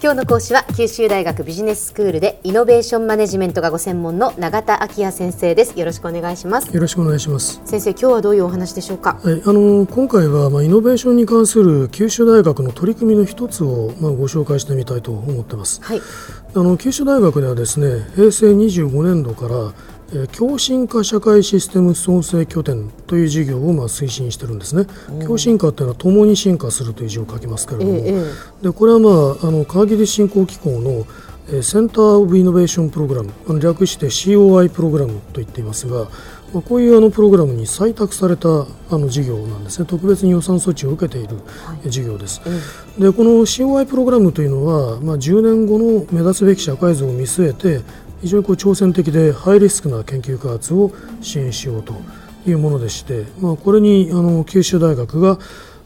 今日の講師は九州大学ビジネススクールでイノベーションマネジメントがご専門の永田昭也先生です。よろしくお願いします。よろしくお願いします。先生今日はどういうお話でしょうか？はいあの今回はまあイノベーションに関する九州大学の取り組みの一つをまあご紹介してみたいと思ってます。はい。あの九州大学ではですね平成25年度からえー共進化社会システム創生拠点という事業をまあ推進してるんですね。共進化というのは共に進化するという字を書きますけれども、ええでこれはまああの川切振興機構のえーセンター・オブ・イノベーション・プログラム略して COI プログラムと言っていますが、まあ、こういうあのプログラムに採択されたあの事業なんですね。特別に予算措置を受けているえー事業です、でこの COI プログラムというのは、まあ、10年後の目立つべき社会像を見据えて非常にこう挑戦的でハイリスクな研究開発を支援しようというものでして、まあ、これにあの九州大学が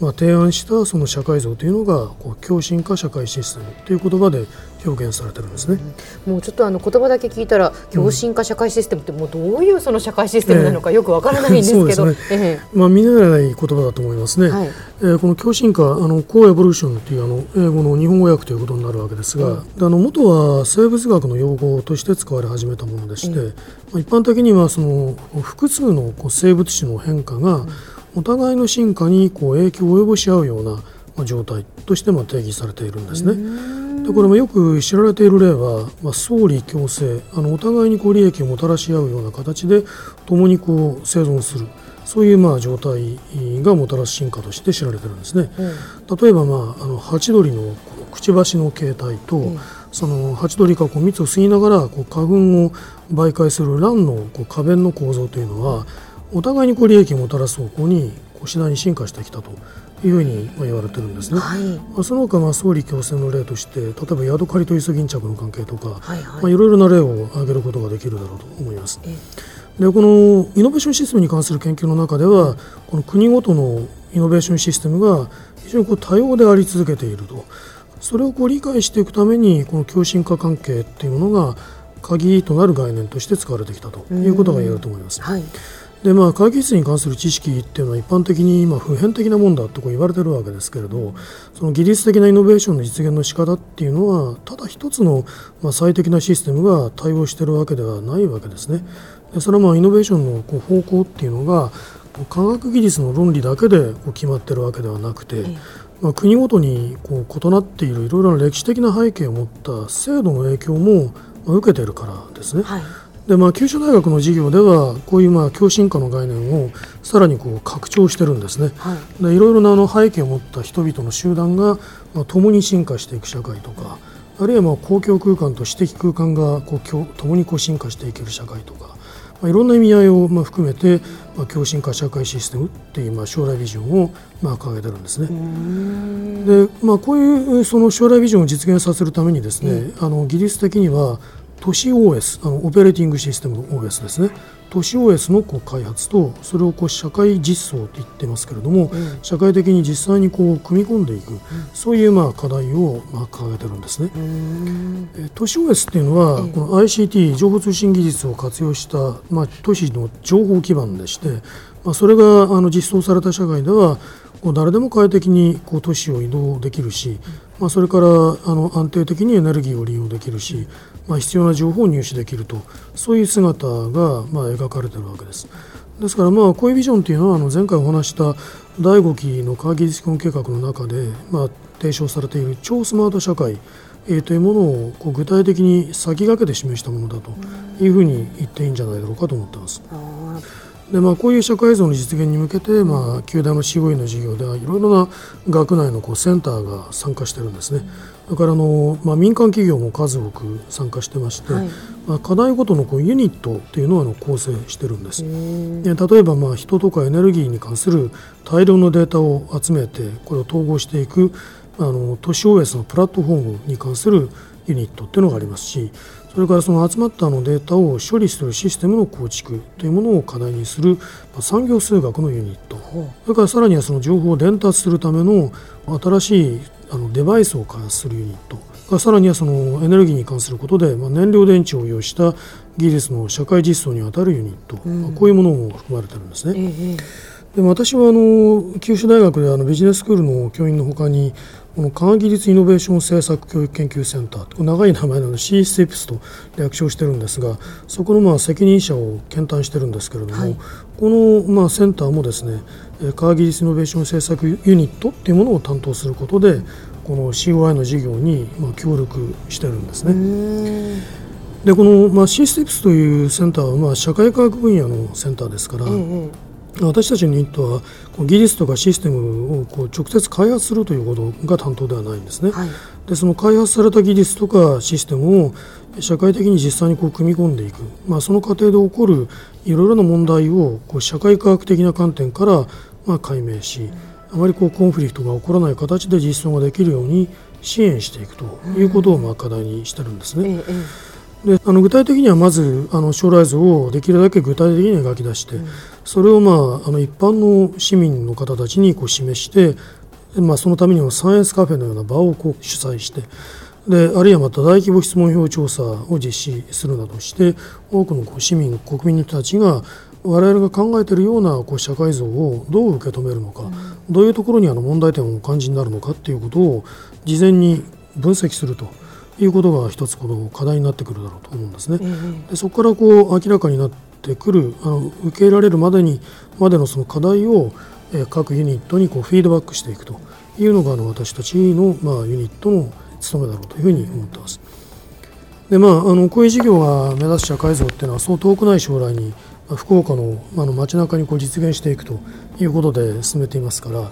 まあ、提案したその社会像というのがこう共進化社会システムという言葉で表現されてるんですね。もうちょっとあの言葉だけ聞いたら共進化社会システムってもうどういうその社会システムなのかよくわからないんですけど、そうですえまあ、見慣れない言葉だと思いますね。はい。えーこの共進化、あのコーエボリューションというあの英語の日本語訳ということになるわけですが、であの元は生物学の用語として使われ始めたものでして、まあ、一般的にはその複数のこう生物種の変化がお互いの進化にこう影響を及ぼし合うようなまあ状態としてまあ定義されているんですね。でこれもよく知られている例は、まあ、相理共生あのお互いにこう利益をもたらし合うような形で共にこう生存するそういうまあ状態がもたらす進化として知られてるんですね。例えば、まあ、あのハチドリのこのくちばしの形態と、そのハチドリがこう蜜を吸いながらこう花粉を媒介する卵のこう花弁の構造というのはお互いにこう利益をもたらす方向にこう次第に進化してきたというふうにまあ言われてるんですね。はいまあその他まあ相理共生の例として例えばヤドカリとイソギンチャクの関係とか、はいはいまあ、いろいろな例を挙げることができるだろうと思います。でこのイノベーションシステムに関する研究の中ではこの国ごとのイノベーションシステムが非常にこう多様であり続けているとそれをこう理解していくためにこの共進化関係っていうものが鍵となる概念として使われてきたということが言えると思います。はいでまあ、会議室に関する知識っていうのは一般的に今普遍的なもんだとこう言われてるわけですけれどその技術的なイノベーションの実現の仕方っていうのはただ一つのまあ最適なシステムが対応しているわけではないわけですね。でそれはまあイノベーションのこう方向っていうのが科学技術の論理だけでこう決まっているわけではなくて、まあ、国ごとにこう異なっているいろいろな歴史的な背景を持った制度の影響もまあ受けているからですね。はいでまあ、九州大学の授業ではこういうまあ共進化の概念をさらにこう拡張してるんですね。はいでいろいろなあの背景を持った人々の集団が、まあ、共に進化していく社会とかあるいはまあ公共空間と私的空間がこう共共にこう進化していける社会とか、まあ、いろんな意味合いをまあ含めて、まあ、共進化社会システムっていうまあ将来ビジョンをまあ掲げてるんですね。でまあ、こういうその将来ビジョンを実現させるためにですね、あの技術的には都市 OS あのオペレーティングシステムの OS ですね。都市 OS のこう開発とそれをこう社会実装と言ってますけれども、社会的に実際にこう組み込んでいく、そういうまあ課題をまあ掲げてるんですね。えー都市 OS っていうのは、この ICT 情報通信技術を活用した、まあ、都市の情報基盤でして、まあ、それがあの実装された社会ではこう誰でも快適にこう都市を移動できるし、まあ、それからあの安定的にエネルギーを利用できるし、まあ、必要な情報を入手できるとそういう姿がま描かれているわけです。ですからまあこういうビジョンというのはあの前回お話した第5期の科学技術基本計画の中でま提唱されている超スマート社会えというものをこう具体的に先駆けて示したものだというふうに言っていいんじゃないだろうかと思っています。でまあ、こういう社会像の実現に向けて、まあ、旧大の COE の事業ではいろいろな学内のこうセンターが参加してるんですね。だからあの、まあ、民間企業も数多く参加してまして、はいまあ、課題ごとのこうユニットというのをあの構成してるんです。で例えばまあ人とかエネルギーに関する大量のデータを集めてこれを統合していくあの都市 OS のプラットフォームに関するユニットっていうのがありますしそれからその集まったあのデータを処理するシステムの構築というものを課題にするまあ産業数学のユニット。それからさらにはその情報を伝達するための新しいあのデバイスを開発するユニット。がさらにはそのエネルギーに関することで、まあ、燃料電池を利用した技術の社会実装にあたるユニット、まあこういうものも含まれてるんですね。ええで私はあの九州大学であのビジネススクールの教員のほかにこの科学技術イノベーション政策教育研究センター長い名前なので c s プスと略称してるんですがそこのまあ責任者を兼担してるんですけれども、はい、このまあセンターもですね科学技術イノベーション政策ユニットっていうものを担当することでこの COI の事業にまあ協力してるんですね。でこの、まあ、c s プスというセンターは、まあ、社会科学分野のセンターですから、ええ私たちニットは技術とかシステムをこう直接開発するということが担当ではないんですね。はい、でその開発された技術とかシステムを社会的に実際にこう組み込んでいく、まあ、その過程で起こるいろいろな問題をこう社会科学的な観点からまあ解明しあまりこうコンフリクトが起こらない形で実装ができるように支援していくということをまあ課題にしてるんですね。であの具体的にはまずあの将来像をできるだけ具体的に描き出して、うん。それを、まあ、あの一般の市民の方たちにこう示して、まあ、そのためにはサイエンスカフェのような場をこう主催してであるいはまた大規模質問票調査を実施するなどして多くのこう市民国民の人たちが我々が考えているようなこう社会像をどう受け止めるのか、うん、どういうところにあの問題点をお感じになるのかということを事前に分析するということが一つこの課題になってくるだろうと思うんですね。でそこからこう明らかになってくるあの受け入れられるまでにまでのその課題を、え各ユニットにこうフィードバックしていくというのがあの私たちの、まあ、ユニットの務めだろうというふうに思ってます。でまあ、あのこういう事業が目指す社会像っていうのはそう遠くない将来に福岡のあの街中にこう実現していくということで進めていますから、うん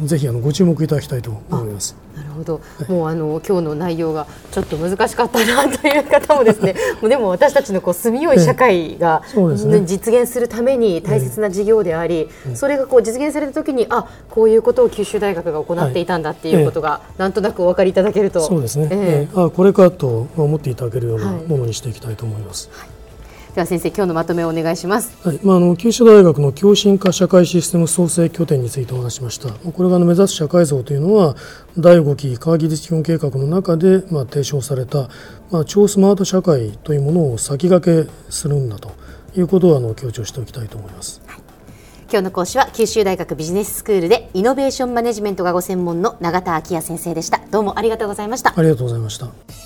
うん、ぜひあのご注目いただきたいと思います。なるほど、はい、もうあの今日の内容がちょっと難しかったなという方もですね、もうでも私たちのこう住みよい社会が、ね、実現するために大切な事業であり、それがこう実現された時にあこういうことを九州大学が行っていたんだっていうことが、なんとなくお分かりいただけると、そうですね、えー、あこれかと思っていただけるようなものにしていきたいと思います。はいでは先生今日のまとめをお願いします、はい。まあ、あの九州大学の共振化社会システム創生拠点についてお話しました。これが目指す社会像というのは第5期科学技術基本計画の中で、まあ、提唱された、まあ、超スマート社会というものを先駆けするんだということをあの強調しておきたいと思います。はい。今日の講師は九州大学ビジネススクールでイノベーションマネジメントがご専門の永田昭也先生でした。どうもありがとうございました。ありがとうございました